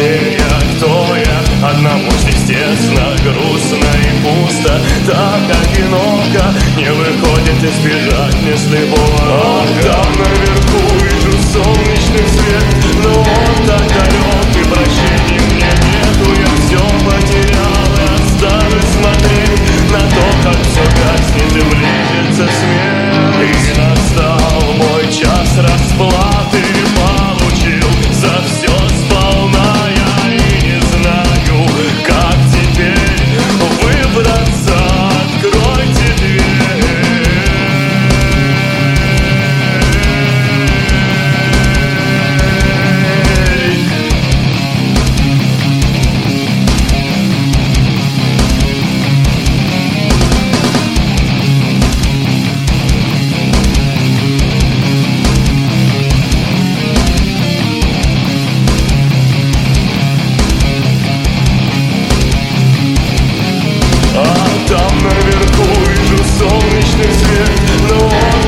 где я, кто я Одному естественно грустно и пусто. Так одиноко не выходит избежать ни слепого Там наверху soll ich nicht sehen,